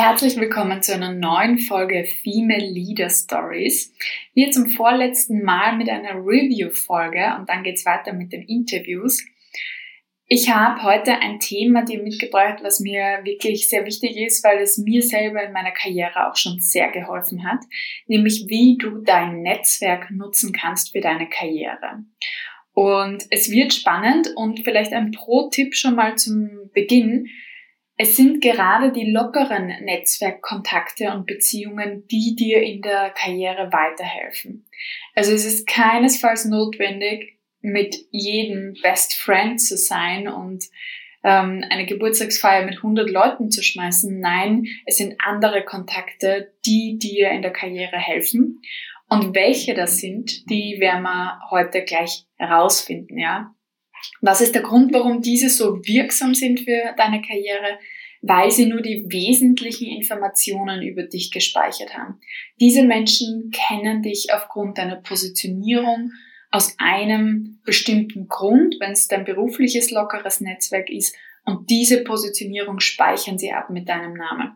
Herzlich willkommen zu einer neuen Folge Female Leader Stories. Wir zum vorletzten Mal mit einer Review-Folge und dann geht's weiter mit den Interviews. Ich habe heute ein Thema dir mitgebracht, was mir wirklich sehr wichtig ist, weil es mir selber in meiner Karriere auch schon sehr geholfen hat, nämlich wie du dein Netzwerk nutzen kannst für deine Karriere. Und es wird spannend und vielleicht ein Pro-Tipp schon mal zum Beginn. Es sind gerade die lockeren Netzwerkkontakte und Beziehungen, die dir in der Karriere weiterhelfen. Also es ist keinesfalls notwendig, mit jedem Best Friend zu sein und ähm, eine Geburtstagsfeier mit 100 Leuten zu schmeißen. Nein, es sind andere Kontakte, die dir in der Karriere helfen. Und welche das sind, die werden wir heute gleich herausfinden, ja. Was ist der Grund, warum diese so wirksam sind für deine Karriere? Weil sie nur die wesentlichen Informationen über dich gespeichert haben. Diese Menschen kennen dich aufgrund deiner Positionierung aus einem bestimmten Grund, wenn es dein berufliches lockeres Netzwerk ist, und diese Positionierung speichern sie ab mit deinem Namen.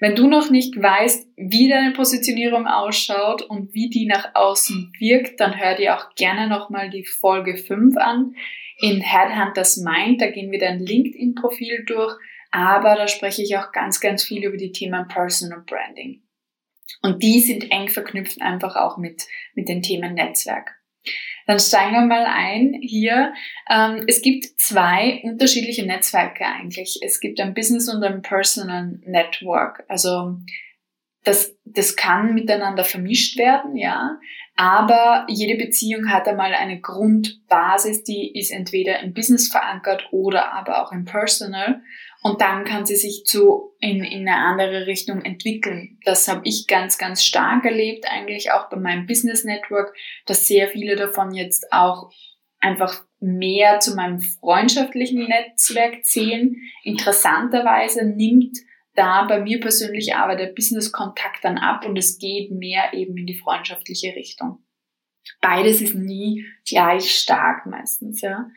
Wenn du noch nicht weißt, wie deine Positionierung ausschaut und wie die nach außen wirkt, dann hör dir auch gerne nochmal die Folge 5 an. In Headhunters Mind, da gehen wir dein LinkedIn-Profil durch, aber da spreche ich auch ganz, ganz viel über die Themen Personal Branding. Und die sind eng verknüpft einfach auch mit, mit den Themen Netzwerk. Dann steigen wir mal ein hier. Ähm, es gibt zwei unterschiedliche Netzwerke eigentlich. Es gibt ein Business und ein Personal Network. Also das, das kann miteinander vermischt werden, ja. Aber jede Beziehung hat einmal eine Grundbasis, die ist entweder im Business verankert oder aber auch im Personal. Und dann kann sie sich zu in, in eine andere Richtung entwickeln. Das habe ich ganz, ganz stark erlebt, eigentlich auch bei meinem Business Network, dass sehr viele davon jetzt auch einfach mehr zu meinem freundschaftlichen Netzwerk zählen. Interessanterweise nimmt da bei mir persönlich aber der Business-Kontakt dann ab und es geht mehr eben in die freundschaftliche Richtung. Beides ist nie gleich stark meistens, ja.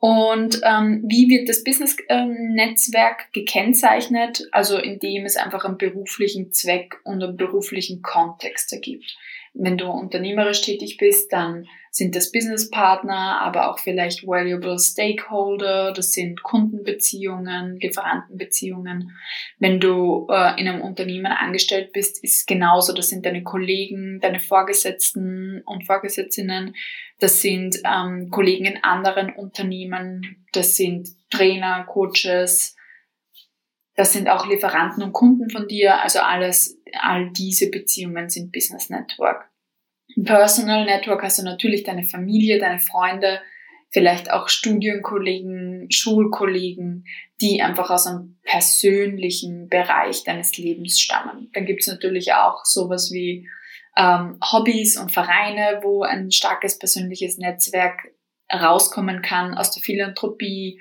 Und ähm, wie wird das Business-Netzwerk gekennzeichnet? Also indem es einfach einen beruflichen Zweck und einen beruflichen Kontext ergibt. Wenn du unternehmerisch tätig bist, dann sind das Businesspartner, aber auch vielleicht valuable Stakeholder, das sind Kundenbeziehungen, Lieferantenbeziehungen. Wenn du äh, in einem Unternehmen angestellt bist, ist genauso, das sind deine Kollegen, deine Vorgesetzten und Vorgesetzten, das sind ähm, Kollegen in anderen Unternehmen, das sind Trainer, Coaches, das sind auch Lieferanten und Kunden von dir, also alles, all diese Beziehungen sind Business Network. Im Personal Network hast du natürlich deine Familie, deine Freunde, vielleicht auch Studienkollegen, Schulkollegen, die einfach aus einem persönlichen Bereich deines Lebens stammen. Dann gibt's natürlich auch sowas wie ähm, Hobbys und Vereine, wo ein starkes persönliches Netzwerk rauskommen kann aus der Philanthropie,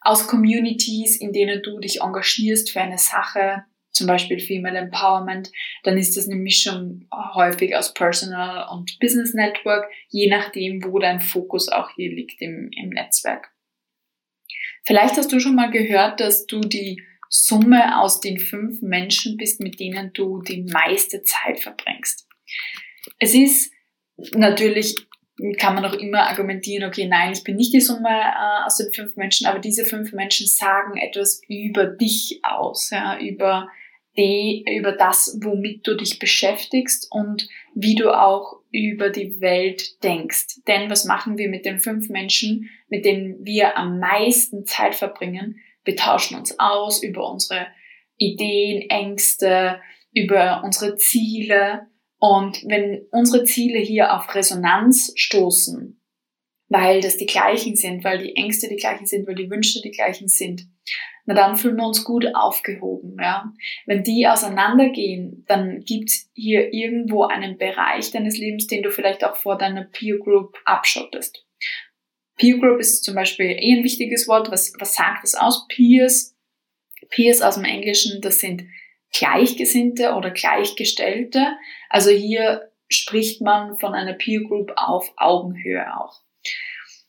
aus Communities, in denen du dich engagierst für eine Sache, zum Beispiel Female Empowerment, dann ist das eine Mischung häufig aus Personal und Business Network, je nachdem, wo dein Fokus auch hier liegt im, im Netzwerk. Vielleicht hast du schon mal gehört, dass du die Summe aus den fünf Menschen bist, mit denen du die meiste Zeit verbringst. Es ist natürlich kann man auch immer argumentieren, okay, nein, ich bin nicht die Summe äh, aus den fünf Menschen, aber diese fünf Menschen sagen etwas über dich aus, ja, über die, über das, womit du dich beschäftigst und wie du auch über die Welt denkst. Denn was machen wir mit den fünf Menschen, mit denen wir am meisten Zeit verbringen? Wir tauschen uns aus über unsere Ideen, Ängste, über unsere Ziele, und wenn unsere Ziele hier auf Resonanz stoßen, weil das die gleichen sind, weil die Ängste die gleichen sind, weil die Wünsche die gleichen sind, na dann fühlen wir uns gut aufgehoben. Ja? Wenn die auseinandergehen, dann gibt's hier irgendwo einen Bereich deines Lebens, den du vielleicht auch vor deiner Peer Group abschottest. Peer Group ist zum Beispiel eh ein wichtiges Wort. Was, was sagt das aus? Peers, Peers aus dem Englischen, das sind Gleichgesinnte oder Gleichgestellte. Also hier spricht man von einer Peer Group auf Augenhöhe auch.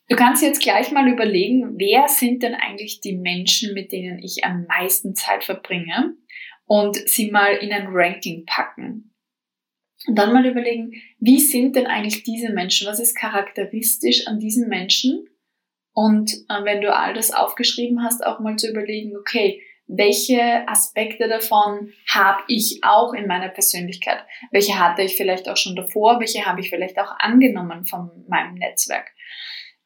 Du kannst jetzt gleich mal überlegen, wer sind denn eigentlich die Menschen, mit denen ich am meisten Zeit verbringe? und sie mal in ein Ranking packen. Und dann mal überlegen, wie sind denn eigentlich diese Menschen? Was ist charakteristisch an diesen Menschen? Und äh, wenn du all das aufgeschrieben hast, auch mal zu überlegen, okay, welche Aspekte davon habe ich auch in meiner Persönlichkeit? Welche hatte ich vielleicht auch schon davor? Welche habe ich vielleicht auch angenommen von meinem Netzwerk?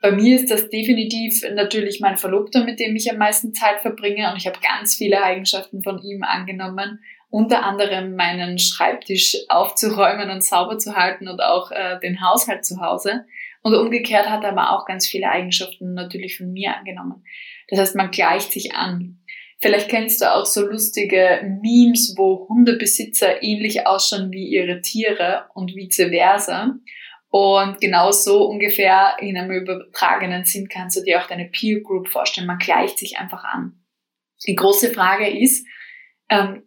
Bei mir ist das definitiv natürlich mein Verlobter, mit dem ich am meisten Zeit verbringe und ich habe ganz viele Eigenschaften von ihm angenommen. Unter anderem meinen Schreibtisch aufzuräumen und sauber zu halten und auch äh, den Haushalt zu Hause. Und umgekehrt hat er aber auch ganz viele Eigenschaften natürlich von mir angenommen. Das heißt, man gleicht sich an. Vielleicht kennst du auch so lustige Memes, wo Hundebesitzer ähnlich ausschauen wie ihre Tiere und vice versa. Und genau so ungefähr in einem übertragenen Sinn kannst du dir auch deine Peer Group vorstellen. Man gleicht sich einfach an. Die große Frage ist, ähm,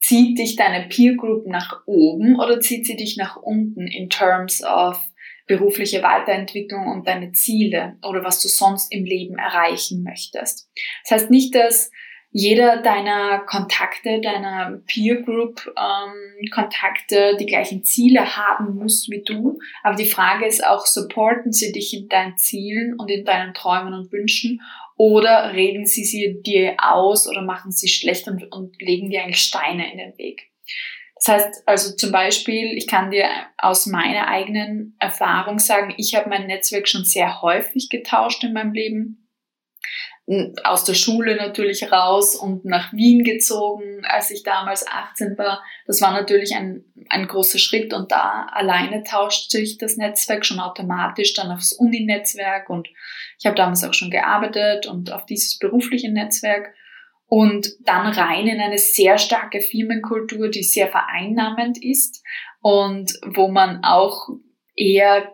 zieht dich deine Peer Group nach oben oder zieht sie dich nach unten in terms of berufliche Weiterentwicklung und deine Ziele oder was du sonst im Leben erreichen möchtest. Das heißt nicht, dass jeder deiner Kontakte, deiner Peer Group ähm, Kontakte die gleichen Ziele haben muss wie du. Aber die Frage ist auch, supporten sie dich in deinen Zielen und in deinen Träumen und Wünschen oder reden sie sie dir aus oder machen sie schlecht und, und legen dir eigentlich Steine in den Weg. Das heißt also zum Beispiel, ich kann dir aus meiner eigenen Erfahrung sagen, ich habe mein Netzwerk schon sehr häufig getauscht in meinem Leben aus der Schule natürlich raus und nach Wien gezogen, als ich damals 18 war. Das war natürlich ein, ein großer Schritt und da alleine tauscht sich das Netzwerk schon automatisch dann aufs Uni-Netzwerk und ich habe damals auch schon gearbeitet und auf dieses berufliche Netzwerk und dann rein in eine sehr starke Firmenkultur, die sehr vereinnahmend ist und wo man auch eher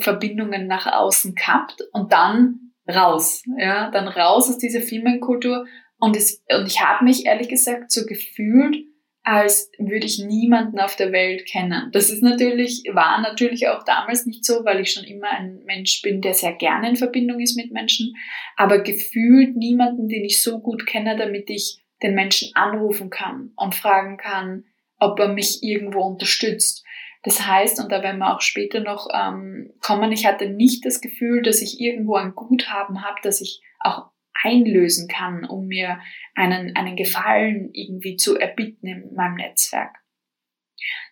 Verbindungen nach außen kappt und dann raus, ja, dann raus aus dieser Firmenkultur und, es, und ich habe mich ehrlich gesagt so gefühlt, als würde ich niemanden auf der Welt kennen. Das ist natürlich, war natürlich auch damals nicht so, weil ich schon immer ein Mensch bin, der sehr gerne in Verbindung ist mit Menschen, aber gefühlt niemanden, den ich so gut kenne, damit ich den Menschen anrufen kann und fragen kann, ob er mich irgendwo unterstützt. Das heißt, und da werden wir auch später noch ähm, kommen, ich hatte nicht das Gefühl, dass ich irgendwo ein Guthaben habe, das ich auch einlösen kann, um mir einen, einen Gefallen irgendwie zu erbitten in meinem Netzwerk.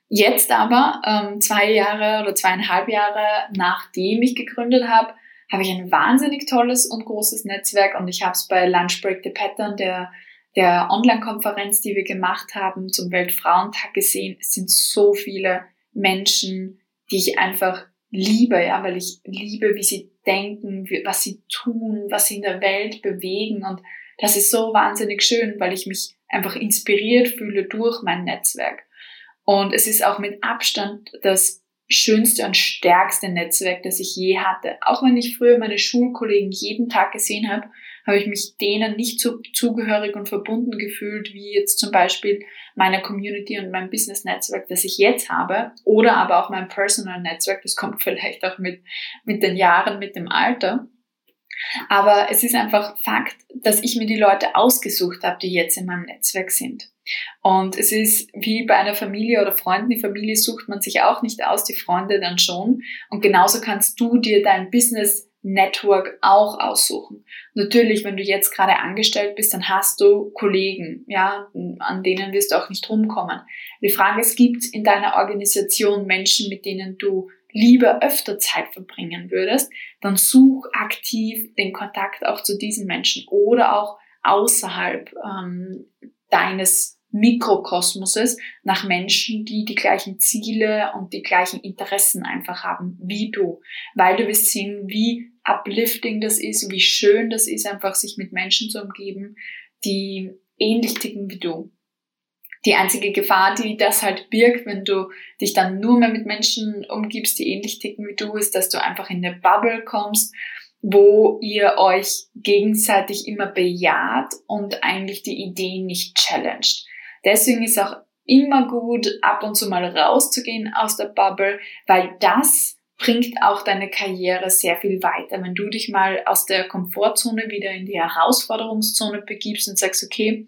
Jetzt aber, ähm, zwei Jahre oder zweieinhalb Jahre nachdem ich gegründet habe, habe ich ein wahnsinnig tolles und großes Netzwerk und ich habe es bei Lunch Break the Pattern, der, der Online-Konferenz, die wir gemacht haben zum Weltfrauentag gesehen. Es sind so viele Menschen, die ich einfach liebe, ja, weil ich liebe, wie sie denken, was sie tun, was sie in der Welt bewegen und das ist so wahnsinnig schön, weil ich mich einfach inspiriert fühle durch mein Netzwerk. Und es ist auch mit Abstand das schönste und stärkste Netzwerk, das ich je hatte. Auch wenn ich früher meine Schulkollegen jeden Tag gesehen habe, habe ich mich denen nicht so zugehörig und verbunden gefühlt, wie jetzt zum Beispiel meiner Community und meinem Business-Netzwerk, das ich jetzt habe, oder aber auch mein Personal-Netzwerk, das kommt vielleicht auch mit, mit den Jahren, mit dem Alter. Aber es ist einfach Fakt, dass ich mir die Leute ausgesucht habe, die jetzt in meinem Netzwerk sind. Und es ist wie bei einer Familie oder Freunden, die Familie sucht man sich auch nicht aus, die Freunde dann schon. Und genauso kannst du dir dein Business Network auch aussuchen. Natürlich, wenn du jetzt gerade angestellt bist, dann hast du Kollegen, ja, an denen wirst du auch nicht rumkommen. Die Frage ist, gibt in deiner Organisation Menschen, mit denen du lieber öfter Zeit verbringen würdest, dann such aktiv den Kontakt auch zu diesen Menschen oder auch außerhalb ähm, deines Mikrokosmoses nach Menschen, die die gleichen Ziele und die gleichen Interessen einfach haben wie du, weil du wirst sehen, wie uplifting das ist, wie schön das ist, einfach sich mit Menschen zu umgeben, die ähnlich ticken wie du. Die einzige Gefahr, die das halt birgt, wenn du dich dann nur mehr mit Menschen umgibst, die ähnlich ticken wie du, ist, dass du einfach in eine Bubble kommst, wo ihr euch gegenseitig immer bejaht und eigentlich die Ideen nicht challenged. Deswegen ist auch immer gut, ab und zu mal rauszugehen aus der Bubble, weil das bringt auch deine Karriere sehr viel weiter. Wenn du dich mal aus der Komfortzone wieder in die Herausforderungszone begibst und sagst, okay,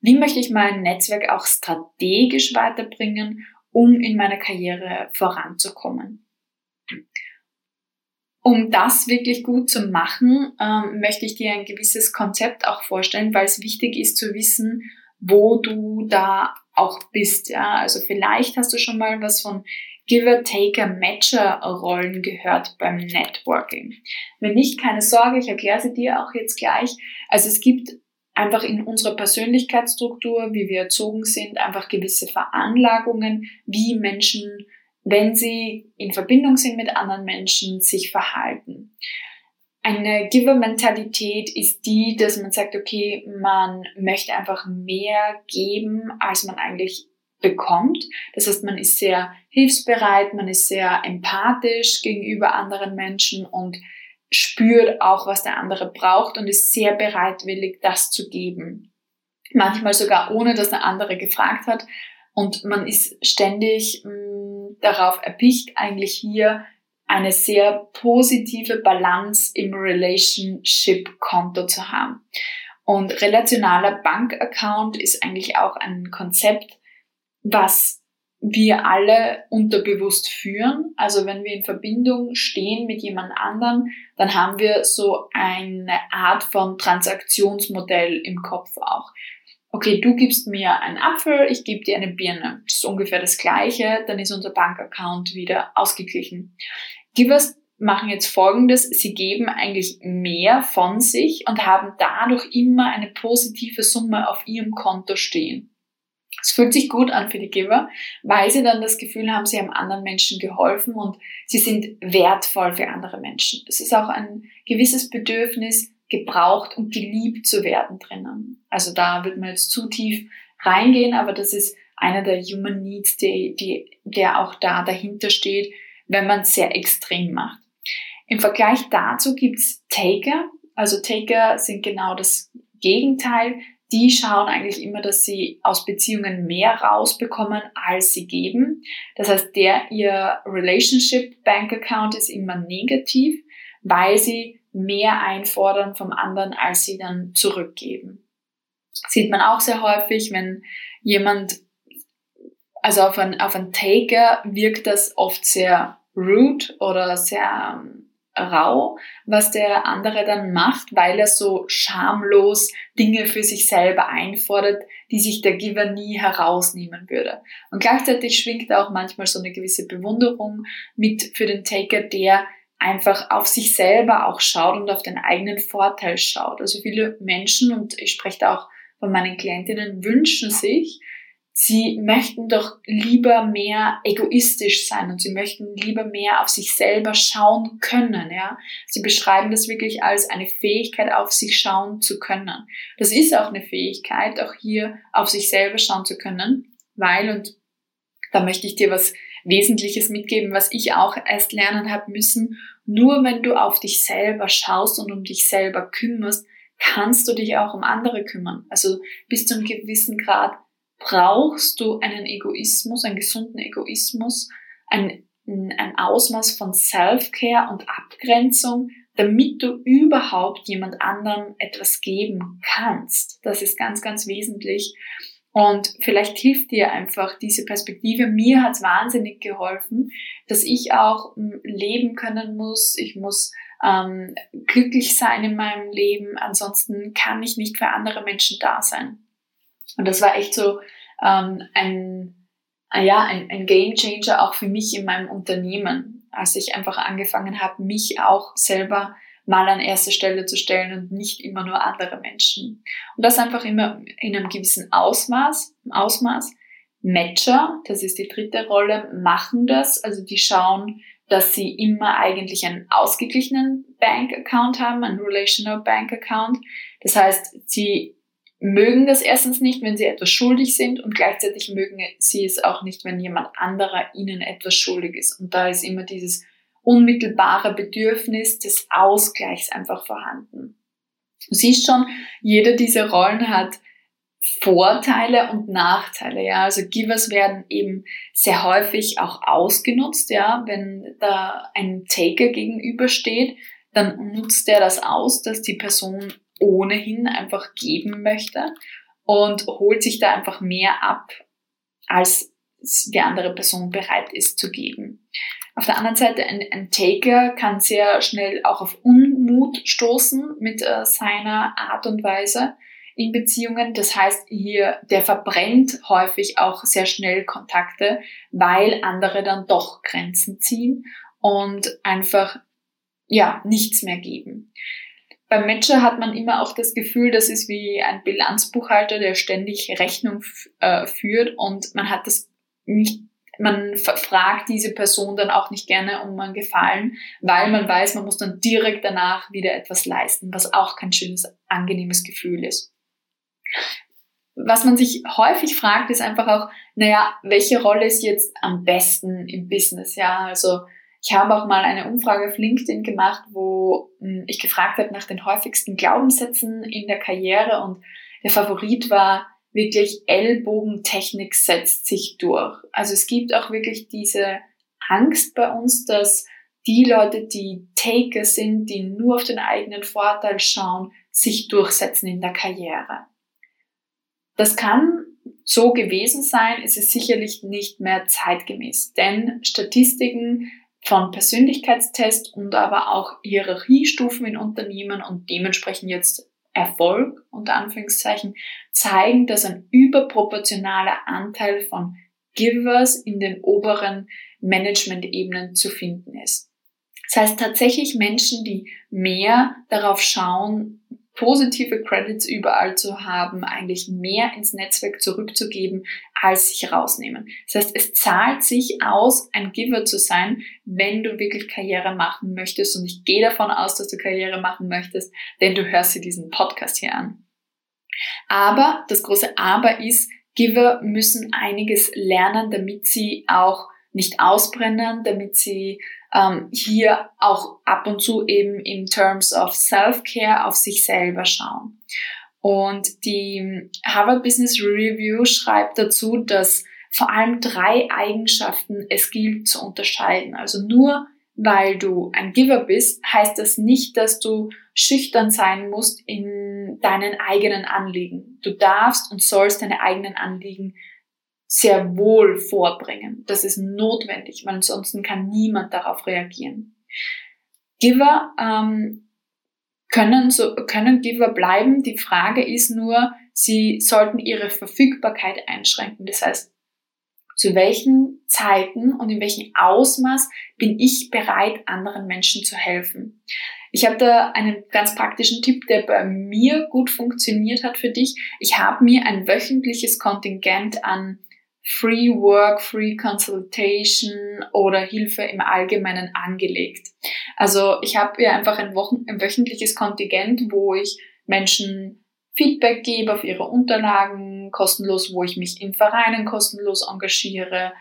Wie möchte ich mein Netzwerk auch strategisch weiterbringen, um in meiner Karriere voranzukommen? Um das wirklich gut zu machen, ähm, möchte ich dir ein gewisses Konzept auch vorstellen, weil es wichtig ist zu wissen, wo du da auch bist. Ja? Also vielleicht hast du schon mal was von Giver, Taker, Matcher Rollen gehört beim Networking. Wenn nicht, keine Sorge, ich erkläre sie dir auch jetzt gleich. Also es gibt einfach in unserer Persönlichkeitsstruktur, wie wir erzogen sind, einfach gewisse Veranlagungen, wie Menschen, wenn sie in Verbindung sind mit anderen Menschen, sich verhalten. Eine Giver-Mentalität ist die, dass man sagt, okay, man möchte einfach mehr geben, als man eigentlich bekommt. Das heißt, man ist sehr hilfsbereit, man ist sehr empathisch gegenüber anderen Menschen und spürt auch, was der andere braucht und ist sehr bereitwillig, das zu geben. Manchmal sogar ohne, dass der andere gefragt hat. Und man ist ständig mh, mm, darauf erpicht, eigentlich hier eine sehr positive Balance im Relationship-Konto zu haben. Und relationaler Bankaccount ist eigentlich auch ein Konzept, was wir alle unterbewusst führen. Also wenn wir in Verbindung stehen mit jemand anderen, dann haben wir so eine Art von Transaktionsmodell im Kopf auch. Okay, du gibst mir einen Apfel, ich gebe dir eine Birne. Das ist ungefähr das Gleiche, dann ist unser Bankaccount wieder ausgeglichen. Givers machen jetzt Folgendes, sie geben eigentlich mehr von sich und haben dadurch immer eine positive Summe auf ihrem Konto stehen. Es fühlt sich gut an für die Giver, weil sie dann das Gefühl haben, sie haben anderen Menschen geholfen und sie sind wertvoll für andere Menschen. Es ist auch ein gewisses Bedürfnis, gebraucht und geliebt zu werden drinnen. Also da wird man jetzt zu tief reingehen, aber das ist einer der Human Needs, die, die, der auch da dahinter steht, wenn man es sehr extrem macht. Im Vergleich dazu gibt's Taker. Also Taker sind genau das Gegenteil die schauen eigentlich immer, dass sie aus Beziehungen mehr rausbekommen, als sie geben. Das heißt, der, ihr Relationship Bank Account ist immer negativ, weil sie mehr einfordern vom anderen, als sie dann zurückgeben. Sieht man auch sehr häufig, wenn jemand, also auf ein, auf ein Taker wirkt das oft sehr rude oder sehr ähm, rau, was der andere dann macht, weil er so schamlos Dinge für sich selber einfordert, die sich der Giver nie herausnehmen würde. Und gleichzeitig schwingt auch manchmal so eine gewisse Bewunderung mit für den Taker, der einfach auf sich selber auch schaut und auf den eigenen Vorteil schaut. Also viele Menschen, und ich spreche da auch von meinen Klientinnen, wünschen sich, sie möchten doch lieber mehr egoistisch sein und sie möchten lieber mehr auf sich selber schauen können, ja. Sie beschreiben das wirklich als eine Fähigkeit, auf sich schauen zu können. Das ist auch eine Fähigkeit, auch hier auf sich selber schauen zu können, weil, und da möchte ich dir was Wesentliches mitgeben, was ich auch erst lernen habe müssen, nur wenn du auf dich selber schaust und um dich selber kümmerst, kannst du dich auch um andere kümmern. Also bis zu einem gewissen Grad brauchst du einen Egoismus, einen gesunden Egoismus, ein, ein Ausmaß von Self-Care und Abgrenzung, damit du überhaupt jemand anderem etwas geben kannst. Das ist ganz, ganz wesentlich. Und vielleicht hilft dir einfach diese Perspektive. Mir hat's wahnsinnig geholfen, dass ich auch hm, leben können muss. Ich muss ähm, glücklich sein in meinem Leben. Ansonsten kann ich nicht für andere Menschen da sein. Und das war echt so ähm, ein, ah ja, ein, ein Game Changer auch für mich in meinem Unternehmen, als ich einfach angefangen habe, mich auch selber mal an erste Stelle zu stellen und nicht immer nur andere Menschen. Und das einfach immer in einem gewissen Ausmaß, Ausmaß. Matcher, das ist die dritte Rolle, machen das, also die schauen, dass sie immer eigentlich einen ausgeglichenen Bank Account haben, einen Relational Bank Account. Das heißt, sie mögen das erstens nicht, wenn sie etwas schuldig sind und gleichzeitig mögen sie es auch nicht, wenn jemand anderer ihnen etwas schuldig ist. Und da ist immer dieses unmittelbare Bedürfnis des Ausgleichs einfach vorhanden. Du siehst schon, jeder dieser Rollen hat Vorteile und Nachteile, ja. Also Givers werden eben sehr häufig auch ausgenutzt, ja. Wenn da ein Taker gegenübersteht, dann nutzt er das aus, dass die Person ohnehin einfach geben möchte. und holt sich da einfach mehr ab, als die andere Person bereit ist zu geben. Auf der anderen Seite, ein, ein Taker kann sehr schnell auch auf Unmut stoßen mit äh, seiner Art und Weise in Beziehungen. Das heißt, hier, der verbrennt häufig auch sehr schnell Kontakte, weil andere dann doch Grenzen ziehen und einfach, ja, nichts mehr geben. Beim Matcher hat man immer auch das Gefühl, das ist wie ein Bilanzbuchhalter, der ständig Rechnung äh, führt und man hat das nicht, man fragt diese Person dann auch nicht gerne um einen Gefallen, weil man weiß, man muss dann direkt danach wieder etwas leisten, was auch kein schönes, angenehmes Gefühl ist. Was man sich häufig fragt, ist einfach auch, naja, welche Rolle ist jetzt am besten im Business? Ja, also ich habe auch mal eine Umfrage auf LinkedIn gemacht, wo hm, ich gefragt habe nach den häufigsten Glaubenssätzen in der Karriere und der Favorit war wirklich Ellbogentechnik setzt sich durch. Also es gibt auch wirklich diese Angst bei uns, dass die Leute, die Taker sind, die nur auf den eigenen Vorteil schauen, sich durchsetzen in der Karriere. Das kann so gewesen sein, es ist sicherlich nicht mehr zeitgemäß, denn Statistiken von Persönlichkeitstests und aber auch Hierarchiestufen in Unternehmen und dementsprechend jetzt Erfolg unter Anführungszeichen zeigen, dass ein überproportionaler Anteil von Givers in den oberen Management-Ebenen zu finden ist. Das heißt tatsächlich Menschen, die mehr darauf schauen, positive Credits überall zu haben, eigentlich mehr ins Netzwerk zurückzugeben, als sich rausnehmen. Das heißt, es zahlt sich aus, ein Giver zu sein, wenn du wirklich Karriere machen möchtest. Und ich gehe davon aus, dass du Karriere machen möchtest, denn du hörst dir diesen Podcast hier an. Aber das große Aber ist, Giver müssen einiges lernen, damit sie auch nicht ausbrennen, damit sie ähm, hier auch ab und zu eben in Terms of Self-Care auf sich selber schauen. Und die Harvard Business Review schreibt dazu, dass vor allem drei Eigenschaften es gilt zu unterscheiden. Also nur weil du ein Giver bist, heißt das nicht, dass du schüchtern sein musst in deinen eigenen Anliegen. Du darfst und sollst deine eigenen Anliegen sehr wohl vorbringen. Das ist notwendig, weil ansonsten kann niemand darauf reagieren. Giver ähm, können, so, können Giver bleiben. Die Frage ist nur, sie sollten ihre Verfügbarkeit einschränken. Das heißt, zu welchen Zeiten und in welchem Ausmaß bin ich bereit, anderen Menschen zu helfen. Ich habe da einen ganz praktischen Tipp, der bei mir gut funktioniert hat für dich. Ich habe mir ein wöchentliches Kontingent an Free Work, Free Consultation oder Hilfe im Allgemeinen angelegt. Also ich habe ja einfach ein, Wochen ein wöchentliches Kontingent, wo ich Menschen Feedback gebe auf ihre Unterlagen kostenlos, wo ich mich in Vereinen kostenlos engagiere,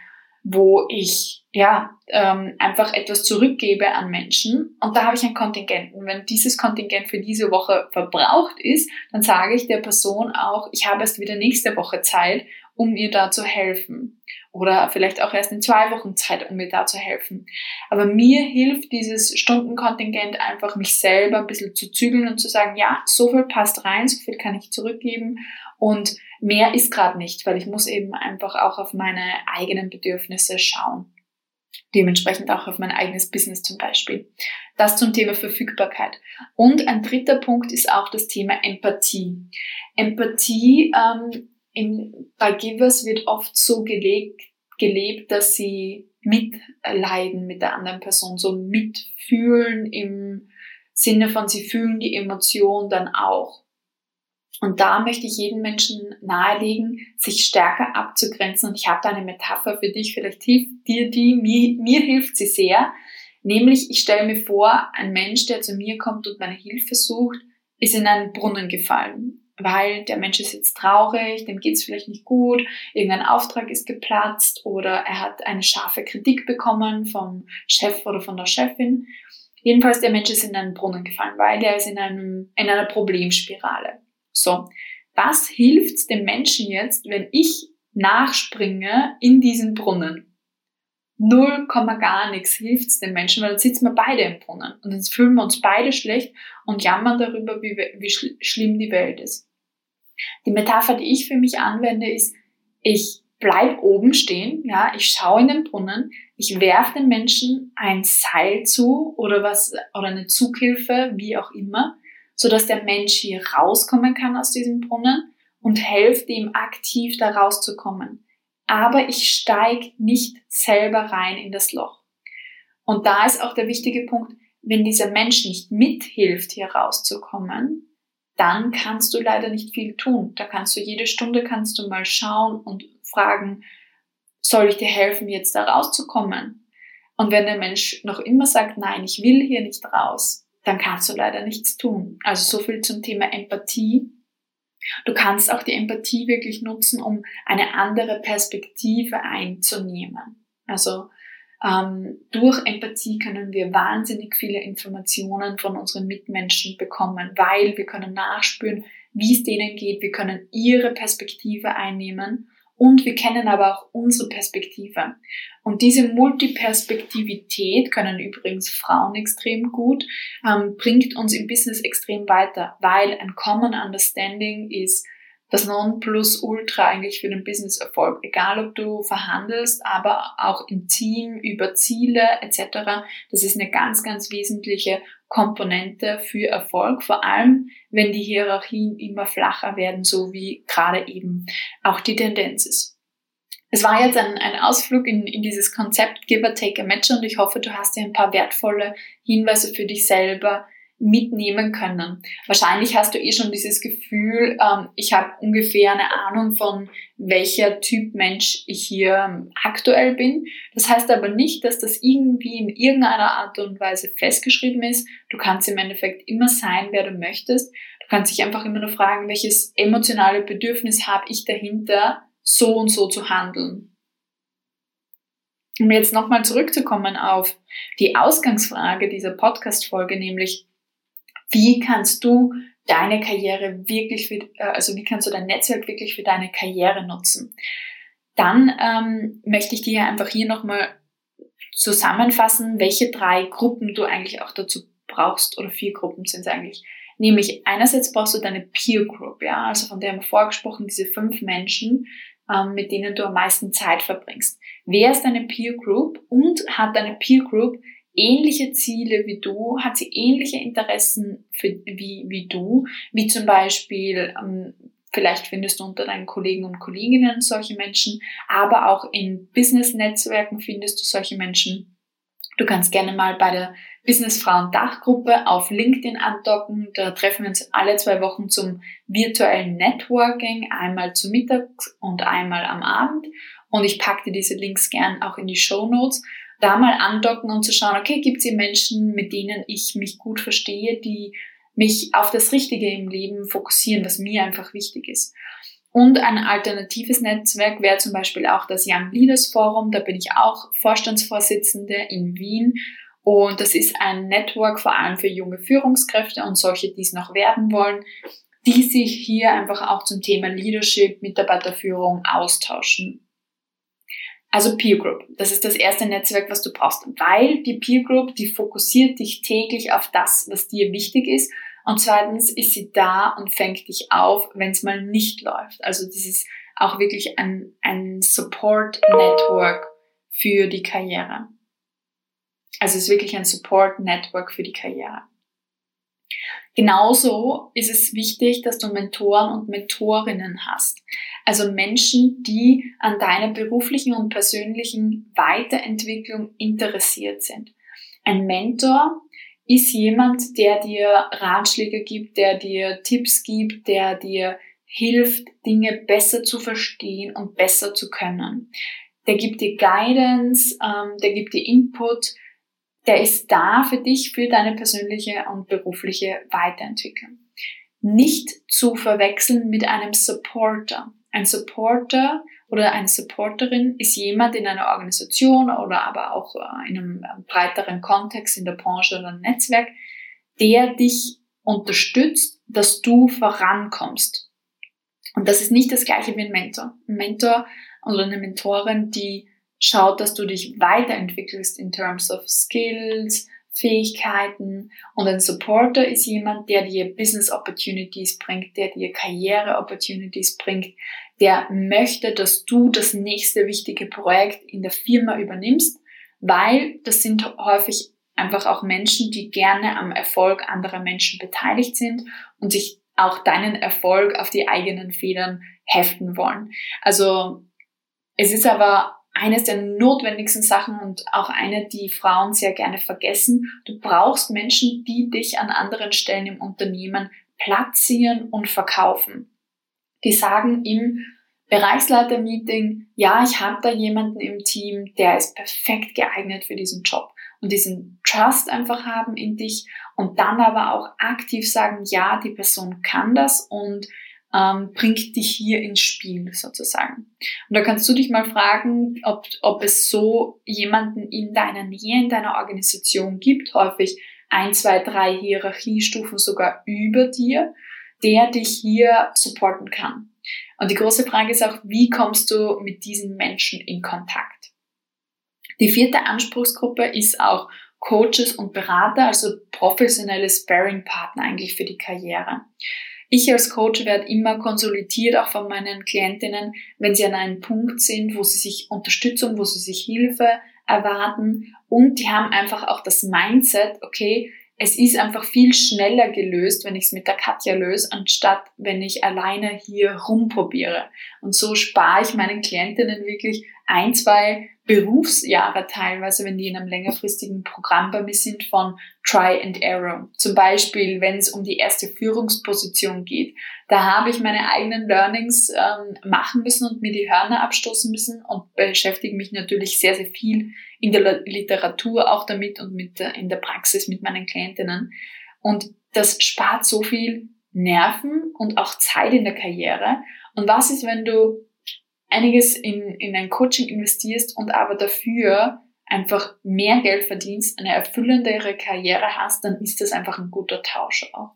wo ich ja ähm, einfach etwas zurückgebe an Menschen und da habe ich ein Kontingent. Und wenn dieses Kontingent für diese Woche verbraucht ist, dann sage ich der Person auch, ich habe erst wieder nächste Woche Zeit um ihr da zu helfen. Oder vielleicht auch erst in zwei Wochen Zeit, um mir da zu helfen. Aber mir hilft dieses Stundenkontingent einfach, mich selber ein bisschen zu zügeln und zu sagen, ja, so viel passt rein, so viel kann ich zurückgeben und mehr ist gerade nicht, weil ich muss eben einfach auch auf meine eigenen Bedürfnisse schauen. Dementsprechend auch auf mein eigenes Business zum Beispiel. Das zum Thema Verfügbarkeit. Und ein dritter Punkt ist auch das Thema Empathie. Empathie ähm, in, bei Givers wird oft so gelegt, gelebt, dass sie mitleiden mit der anderen Person, so mitfühlen im Sinne von, sie fühlen die Emotion dann auch. Und da möchte ich jedem Menschen nahelegen, sich stärker abzugrenzen. Und ich habe da eine Metapher für dich, vielleicht hilft dir die, mir, mir hilft sie sehr. Nämlich, ich stelle mir vor, ein Mensch, der zu mir kommt und meine Hilfe sucht, ist in einen Brunnen gefallen weil der Mensch ist jetzt traurig, dem geht's vielleicht nicht gut, irgendein Auftrag ist geplatzt oder er hat eine scharfe Kritik bekommen vom Chef oder von der Chefin. Jedenfalls der Mensch ist in einen Brunnen gefallen, weil er ist in, einem, in einer Problemspirale. So, was hilft dem Menschen jetzt, wenn ich nachspringe in diesen Brunnen? Null Komma gar nichts hilft's den Menschen, weil dann sitzen wir beide im Brunnen und dann fühlen wir uns beide schlecht und jammern darüber, wie, wie schl schlimm die Welt ist. Die Metapher, die ich für mich anwende, ist, ich bleib oben stehen, ja, ich schaue in den Brunnen, ich werfe den Menschen ein Seil zu oder was, oder eine Zughilfe, wie auch immer, so dass der Mensch hier rauskommen kann aus diesem Brunnen und helfe ihm aktiv da rauszukommen. Aber ich steige nicht selber rein in das Loch. Und da ist auch der wichtige Punkt, wenn dieser Mensch nicht mithilft, hier rauszukommen, dann kannst du leider nicht viel tun. Da kannst du jede Stunde kannst du mal schauen und fragen, soll ich dir helfen, jetzt da rauszukommen? Und wenn der Mensch noch immer sagt, nein, ich will hier nicht raus, dann kannst du leider nichts tun. Also so viel zum Thema Empathie. Du kannst auch die Empathie wirklich nutzen, um eine andere Perspektive einzunehmen. Also ähm, durch Empathie können wir wahnsinnig viele Informationen von unseren Mitmenschen bekommen, weil wir können nachspüren, wie es denen geht, wir können ihre Perspektive einnehmen und wir kennen aber auch unsere Perspektive. Und diese Multiperspektivität können übrigens Frauen extrem gut, ähm, bringt uns im Business extrem weiter, weil ein Common Understanding ist das Nonplusultra eigentlich für den Business-Erfolg. Egal, ob du verhandelst, aber auch im Team über Ziele etc. Das ist eine ganz, ganz wesentliche Komponente für Erfolg, vor allem wenn die Hierarchien immer flacher werden, so wie gerade eben auch die Tendenz ist. Es war jetzt ein, ein Ausflug in, in dieses Konzept Give or Take a Match und ich hoffe, du hast dir ein paar wertvolle Hinweise für dich selber mitnehmen können. Wahrscheinlich hast du eh schon dieses Gefühl, ähm, ich habe ungefähr eine Ahnung von welcher Typ Mensch ich hier ähm, aktuell bin. Das heißt aber nicht, dass das irgendwie in irgendeiner Art und Weise festgeschrieben ist. Du kannst im Endeffekt immer sein, wer du möchtest. Du kannst dich einfach immer nur fragen, welches emotionale Bedürfnis habe ich dahinter, so und so zu handeln. Um jetzt nochmal zurückzukommen auf die Ausgangsfrage dieser Podcast-Folge, nämlich wie kannst du deine Karriere wirklich, für, äh, also wie kannst du dein Netzwerk wirklich für deine Karriere nutzen? Dann ähm, möchte ich dir einfach hier nochmal zusammenfassen, welche drei Gruppen du eigentlich auch dazu brauchst, oder vier Gruppen sind es eigentlich. Nämlich einerseits brauchst du deine Peer Group, ja, also von der haben wir vorgesprochen, diese fünf Menschen, ähm, mit denen du am meisten Zeit verbringst. Wer ist deine Peer Group und hat deine Peer Group ähnliche Ziele wie du, hat sie ähnliche Interessen für, wie, wie du, wie zum Beispiel, ähm, vielleicht findest du unter deinen Kollegen und Kolleginnen solche Menschen, aber auch in Business-Netzwerken findest du solche Menschen. Du kannst gerne mal bei der Business Frauen Dachgruppe auf LinkedIn andocken. Da treffen wir uns alle zwei Wochen zum virtuellen Networking, einmal zu Mittag und einmal am Abend. Und ich packe dir diese Links gern auch in die Show Notes da mal andocken und zu schauen, okay, gibt es hier Menschen, mit denen ich mich gut verstehe, die mich auf das Richtige im Leben fokussieren, was mir einfach wichtig ist. Und ein alternatives Netzwerk wäre zum Beispiel auch das Young Leaders Forum. Da bin ich auch Vorstandsvorsitzende in Wien. Und das ist ein Network vor allem für junge Führungskräfte und solche, die es noch werden wollen, die sich hier einfach auch zum Thema Leadership, Mitarbeiterführung austauschen. Also Peer Group, das ist das erste Netzwerk, was du brauchst, weil die Peer Group, die fokussiert dich täglich auf das, was dir wichtig ist. Und zweitens ist sie da und fängt dich auf, wenn es mal nicht läuft. Also das ist auch wirklich ein, ein Support Network für die Karriere. Also es ist wirklich ein Support Network für die Karriere. Genauso ist es wichtig, dass du Mentoren und Mentorinnen hast. Also Menschen, die an deiner beruflichen und persönlichen Weiterentwicklung interessiert sind. Ein Mentor ist jemand, der dir Ratschläge gibt, der dir Tipps gibt, der dir hilft, Dinge besser zu verstehen und besser zu können. Der gibt dir Guidance, ähm, der gibt dir Input, der ist da für dich, für deine persönliche und berufliche Weiterentwicklung. Nicht zu verwechseln mit einem Supporter. Ein Supporter oder eine Supporterin ist jemand in einer Organisation oder aber auch äh, in einem äh, breiteren Kontext in der Branche oder Netzwerk, der dich unterstützt, dass du vorankommst. Und das ist nicht das gleiche wie ein Mentor. Ein Mentor oder eine Mentorin, die schaut, dass du dich weiterentwickelst in terms of skills, Fähigkeiten und ein Supporter ist jemand, der dir Business Opportunities bringt, der dir Karriere Opportunities bringt, der möchte, dass du das nächste wichtige Projekt in der Firma übernimmst, weil das sind häufig einfach auch Menschen, die gerne am Erfolg anderer Menschen beteiligt sind und sich auch deinen Erfolg auf die eigenen Federn heften wollen. Also es ist aber eines der notwendigsten Sachen und auch eine, die Frauen sehr gerne vergessen. Du brauchst Menschen, die dich an anderen Stellen im Unternehmen platzieren und verkaufen. Die sagen im Bereichsleiter-Meeting, ja, ich habe da jemanden im Team, der ist perfekt geeignet für diesen Job und diesen Trust einfach haben in dich und dann aber auch aktiv sagen, ja, die Person kann das und ähm, bringt dich hier ins Spiel sozusagen. Und da kannst du dich mal fragen, ob, ob es so jemanden in deiner Nähe, in deiner Organisation gibt, häufig ein, zwei, drei Hierarchiestufen sogar über dir, der dich hier supporten kann. Und die große Frage ist auch, wie kommst du mit diesen Menschen in Kontakt? Die vierte Anspruchsgruppe ist auch Coaches und Berater, also professionelle Sparring-Partner eigentlich für die Karriere. Ich als Coach werde immer konsolidiert, auch von meinen Klientinnen, wenn sie an einem Punkt sind, wo sie sich Unterstützung, wo sie sich Hilfe erwarten und die haben einfach auch das Mindset, okay, es ist einfach viel schneller gelöst, wenn ich es mit der Katja löse, anstatt wenn ich alleine hier rumprobiere. Und so spare ich meinen Klientinnen wirklich ein, zwei Berufsjahre teilweise, wenn die in einem längerfristigen Programm bei mir sind, von Try and Error. Zum Beispiel, wenn es um die erste Führungsposition geht. Da habe ich meine eigenen Learnings ähm, machen müssen und mir die Hörner abstoßen müssen und beschäftige mich natürlich sehr, sehr viel in der Literatur auch damit und mit der, in der Praxis mit meinen Klientinnen. Und das spart so viel Nerven und auch Zeit in der Karriere. Und was ist, wenn du einiges in, in ein Coaching investierst und aber dafür einfach mehr Geld verdienst, eine erfüllendere Karriere hast, dann ist das einfach ein guter Tausch auch.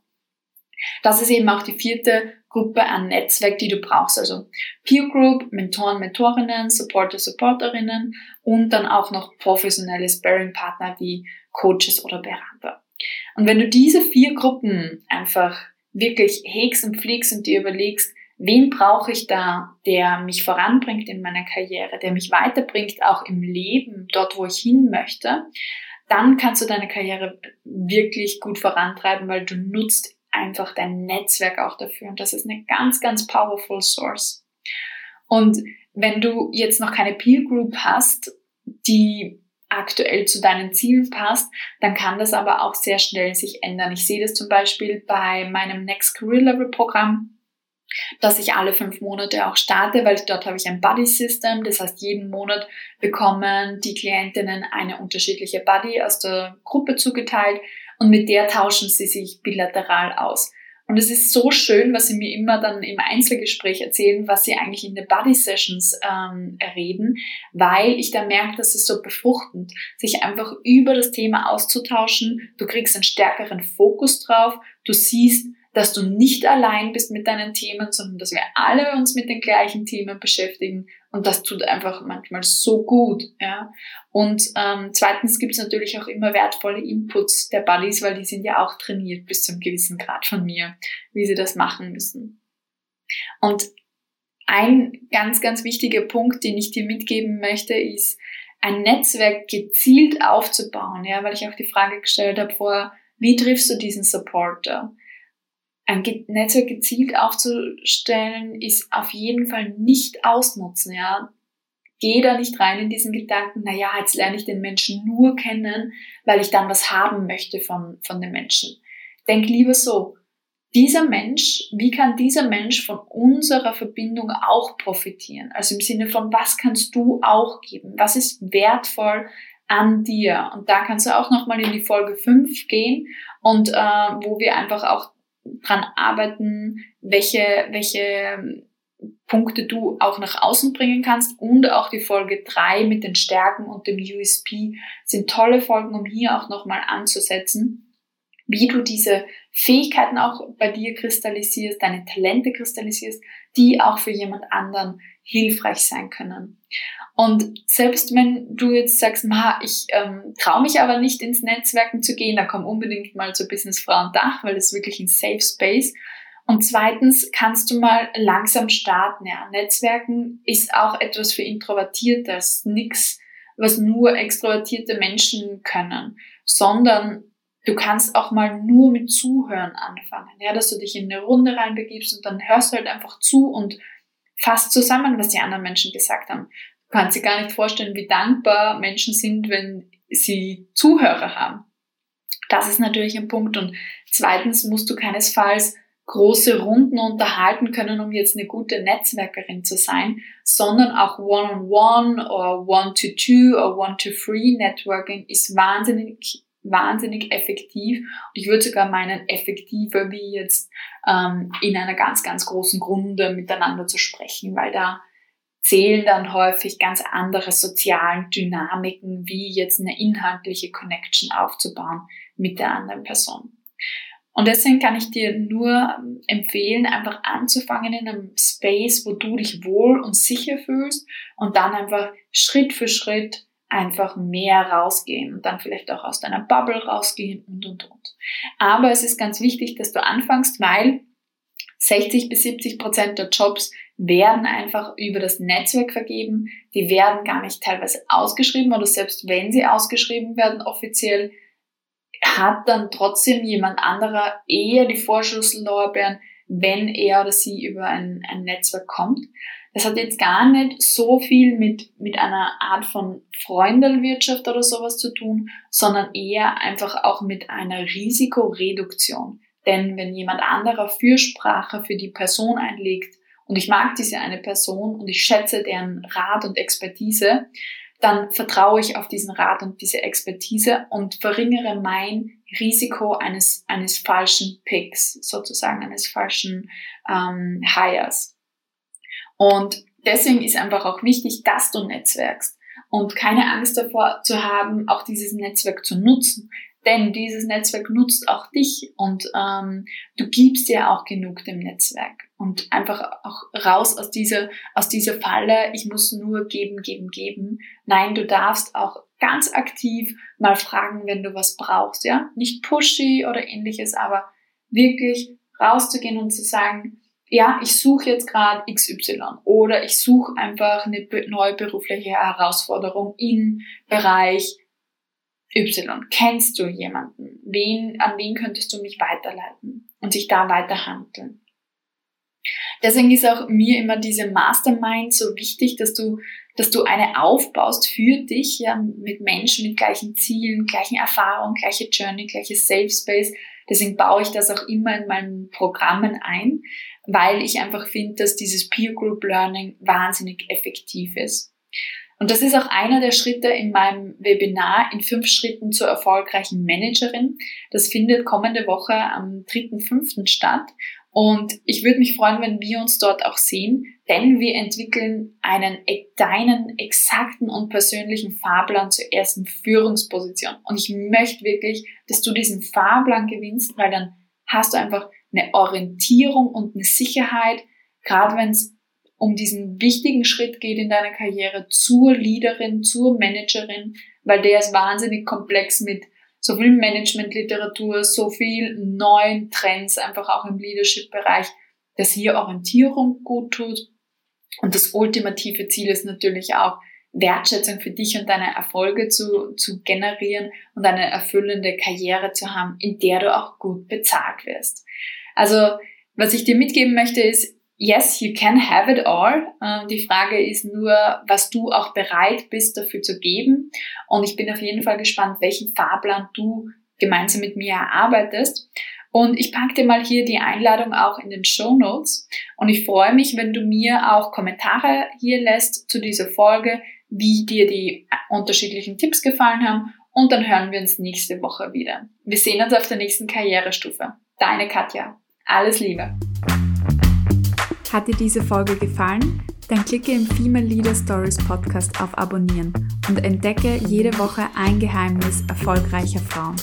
Das ist eben auch die vierte Gruppe an Netzwerk, die du brauchst. Also Peer Group, Mentoren, Mentorinnen, Supporter, Supporterinnen und dann auch noch professionelle Sparring-Partner wie Coaches oder Berater. Und wenn du diese vier Gruppen einfach wirklich hegst und pflegst und dir überlegst, wen brauche ich da, der mich voranbringt in meiner Karriere, der mich weiterbringt auch im Leben, dort wo ich hin möchte, dann kannst du deine Karriere wirklich gut vorantreiben, weil du nutzt einfach dein Netzwerk auch dafür. Und das ist eine ganz, ganz powerful Source. Und wenn du jetzt noch keine Peer Group hast, die aktuell zu deinen Zielen passt, dann kann das aber auch sehr schnell sich ändern. Ich sehe das zum Beispiel bei meinem Next Career Level Programm dass ich alle fünf Monate auch starte, weil dort habe ich ein Buddy System. Das heißt, jeden Monat bekommen die Klientinnen eine unterschiedliche Buddy aus der Gruppe zugeteilt und mit der tauschen sie sich bilateral aus. Und es ist so schön, was sie mir immer dann im Einzelgespräch erzählen, was sie eigentlich in den Buddy Sessions ähm, reden, weil ich da merke, dass es so befruchtend, sich einfach über das Thema auszutauschen. Du kriegst einen stärkeren Fokus drauf. Du siehst, dass du nicht allein bist mit deinen Themen, sondern dass wir alle uns mit den gleichen Themen beschäftigen und das tut einfach manchmal so gut. Ja. Und ähm, zweitens gibt es natürlich auch immer wertvolle Inputs der Buddies, weil die sind ja auch trainiert bis zum gewissen Grad von mir, wie sie das machen müssen. Und ein ganz, ganz wichtiger Punkt, den ich dir mitgeben möchte, ist, ein Netzwerk gezielt aufzubauen, ja, weil ich auch die Frage gestellt habe vorher, wie triffst du diesen Supporter? Ein Netzwerk gezielt aufzustellen, ist auf jeden Fall nicht ausnutzen, ja. Geh da nicht rein in diesen Gedanken, na ja, jetzt lerne ich den Menschen nur kennen, weil ich dann was haben möchte von, von dem Menschen. Denk lieber so, dieser Mensch, wie kann dieser Mensch von unserer Verbindung auch profitieren? Also im Sinne von, was kannst du auch geben? Was ist wertvoll an dir? Und da kannst du auch nochmal in die Folge 5 gehen und äh, wo wir einfach auch dran arbeiten, welche, welche Punkte du auch nach außen bringen kannst. Und auch die Folge 3 mit den Stärken und dem USP sind tolle Folgen, um hier auch nochmal anzusetzen, wie du diese Fähigkeiten auch bei dir kristallisierst, deine Talente kristallisierst, die auch für jemand anderen hilfreich sein können. Und selbst wenn du jetzt sagst, ma, ich ähm, traue mich aber nicht ins Netzwerken zu gehen, dann komm unbedingt mal zur Business Dach, weil das ist wirklich ein Safe Space. Und zweitens kannst du mal langsam starten. Ja. Netzwerken ist auch etwas für Introvertierte, ist nichts, was nur extrovertierte Menschen können, sondern du kannst auch mal nur mit Zuhören anfangen. Ja, dass du dich in eine Runde reinbegibst und dann hörst du halt einfach zu und fasst zusammen, was die anderen Menschen gesagt haben. Du kannst dir gar nicht vorstellen, wie dankbar Menschen sind, wenn sie Zuhörer haben. Das ist natürlich ein Punkt. Und zweitens musst du keinesfalls große Runden unterhalten können, um jetzt eine gute Netzwerkerin zu sein, sondern auch One-on-One oder One-to-Two oder One-to-Three Networking ist wahnsinnig, wahnsinnig effektiv. Und ich würde sogar meinen, effektiver wie jetzt ähm, in einer ganz, ganz großen Runde miteinander zu sprechen, weil da zählen dann häufig ganz andere sozialen Dynamiken, wie jetzt eine inhaltliche Connection aufzubauen mit der anderen Person. Und deswegen kann ich dir nur ähm, empfehlen, einfach anzufangen in einem Space, wo du dich wohl und sicher fühlst und dann einfach Schritt für Schritt einfach mehr rausgehen und dann vielleicht auch aus deiner Bubble rausgehen und, und, und. Aber es ist ganz wichtig, dass du anfängst, weil 60 bis 70 Prozent der Jobs werden einfach über das Netzwerk vergeben. Die werden gar nicht teilweise ausgeschrieben oder selbst wenn sie ausgeschrieben werden offiziell, hat dann trotzdem jemand anderer eher die Vorschusslorbeeren, wenn er oder sie über ein, ein Netzwerk kommt. Das hat jetzt gar nicht so viel mit, mit einer Art von Freundelwirtschaft oder sowas zu tun, sondern eher einfach auch mit einer Risikoreduktion. Denn wenn jemand anderer Fürsprache für die Person einlegt und ich mag diese eine Person und ich schätze deren Rat und Expertise, dann vertraue ich auf diesen Rat und diese Expertise und verringere mein Risiko eines, eines falschen Picks, sozusagen eines falschen ähm, Hires. Und deswegen ist einfach auch wichtig, dass du netzwerkst und keine Angst davor zu haben, auch dieses Netzwerk zu nutzen. Denn dieses Netzwerk nutzt auch dich und ähm, du gibst dir auch genug dem Netzwerk. Und einfach auch raus aus dieser, aus dieser Falle, ich muss nur geben, geben, geben. Nein, du darfst auch ganz aktiv mal fragen, wenn du was brauchst, ja. Nicht pushy oder ähnliches, aber wirklich rauszugehen und zu sagen, ja, ich suche jetzt gerade XY oder ich suche einfach eine neue berufliche Herausforderung im Bereich Y. Kennst du jemanden? Wen, an wen könntest du mich weiterleiten und sich da weiter handeln? Deswegen ist auch mir immer diese Mastermind so wichtig, dass du, dass du eine aufbaust für dich, ja, mit Menschen mit gleichen Zielen, gleichen Erfahrungen, gleiche Journey, gleiches Safe Space. Deswegen baue ich das auch immer in meinen Programmen ein, weil ich einfach finde, dass dieses Peer Group Learning wahnsinnig effektiv ist. Und das ist auch einer der Schritte in meinem Webinar in fünf Schritten zur erfolgreichen Managerin. Das findet kommende Woche am 3.5. statt. Und ich würde mich freuen, wenn wir uns dort auch sehen, denn wir entwickeln einen deinen exakten und persönlichen Fahrplan zur ersten Führungsposition. Und ich möchte wirklich, dass du diesen Fahrplan gewinnst, weil dann hast du einfach eine Orientierung und eine Sicherheit, gerade wenn es um diesen wichtigen Schritt geht in deiner Karriere zur Leaderin, zur Managerin, weil der ist wahnsinnig komplex mit so viel Managementliteratur, so viel neuen Trends, einfach auch im Leadership-Bereich, dass hier Orientierung gut tut. Und das ultimative Ziel ist natürlich auch, Wertschätzung für dich und deine Erfolge zu, zu generieren und eine erfüllende Karriere zu haben, in der du auch gut bezahlt wirst. Also, was ich dir mitgeben möchte, ist, yes, you can have it all. Ähm, die Frage ist nur, was du auch bereit bist dafür zu geben. Und ich bin auf jeden Fall gespannt, welchen Fahrplan du gemeinsam mit mir erarbeitest. Und ich packe dir mal hier die Einladung auch in den Show Notes. Und ich freue mich, wenn du mir auch Kommentare hier lässt zu dieser Folge, wie dir die unterschiedlichen Tipps gefallen haben. Und dann hören wir uns nächste Woche wieder. Wir sehen uns auf der nächsten Karrierestufe. Deine Katja. Alles Liebe. Hat dir diese Folge gefallen? Dann klicke im Female Leader Stories Podcast auf Abonnieren und entdecke jede Woche ein Geheimnis erfolgreicher Frauen.